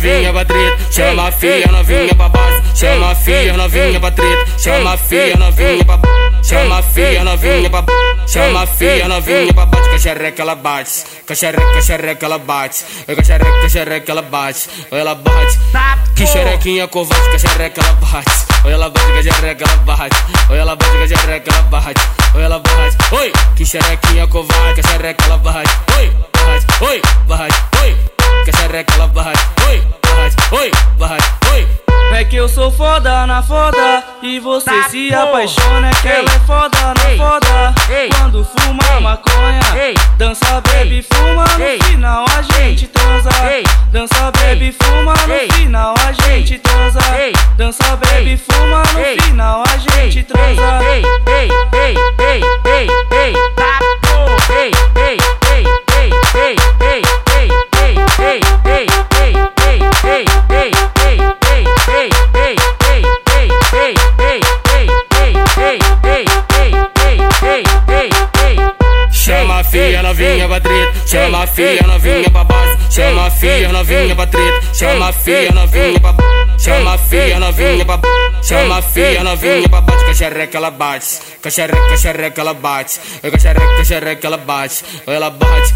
novinha pra treta, chama a filha novinha pra base, chama a filha novinha pra treta, chama a filha novinha pra chama a filha novinha pra chama a filha novinha pra bate, xereca ela bate, que xereca, xereca ela bate, que xereca, xereca ela bate, ela bate, que xerequinha covarde, xereca ela bate, ela bate, xereca ela bate, ela bate, xereca ela bate, ela bate, oi, que xerequinha covarde, que xereca ela bate, oi, bate, oi, bate, oi ela bate, oi, bate, oi, bate, oi. É que eu sou foda na foda e você tá se apaixona que ela é foda na foda. Quando fuma maconha, dança, bebe, fuma, no final a gente transa. Dança, bebe, fuma, no final a gente transa. Dança, bebe, fuma, no final a gente transa. Filha novinha pra treta, chama a filha novinha pra base, chama a filha novinha pra treta, chama a filha novinha pra chama a filha novinha pra chama a filha novinha pra bate, xereca ela bate, xereca, xereca ela bate, xereca, xereca ela bate, ela bate,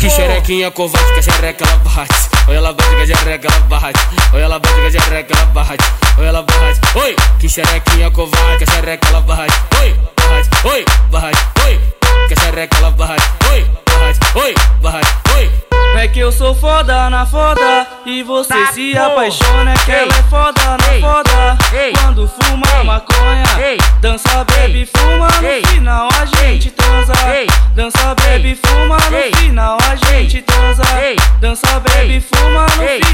que xerequinha covarde, xereca ela bate, ela bate, que xereca ela bate, ela bate, que xereca ela bate, ela bate, oi, que xerequinha covarde, xereca ela bate, oi, bate, oi, bate, oi que xereca ela bate, oi, bate, oi, bate, oi. É que eu sou foda na foda e você tá se apaixona é que ela é foda na foda. Quando fuma maconha, dança, bebe, fuma, no final a gente transa. Dança, bebe, fuma, no final a gente transa. Dança, bebe, fuma, no final.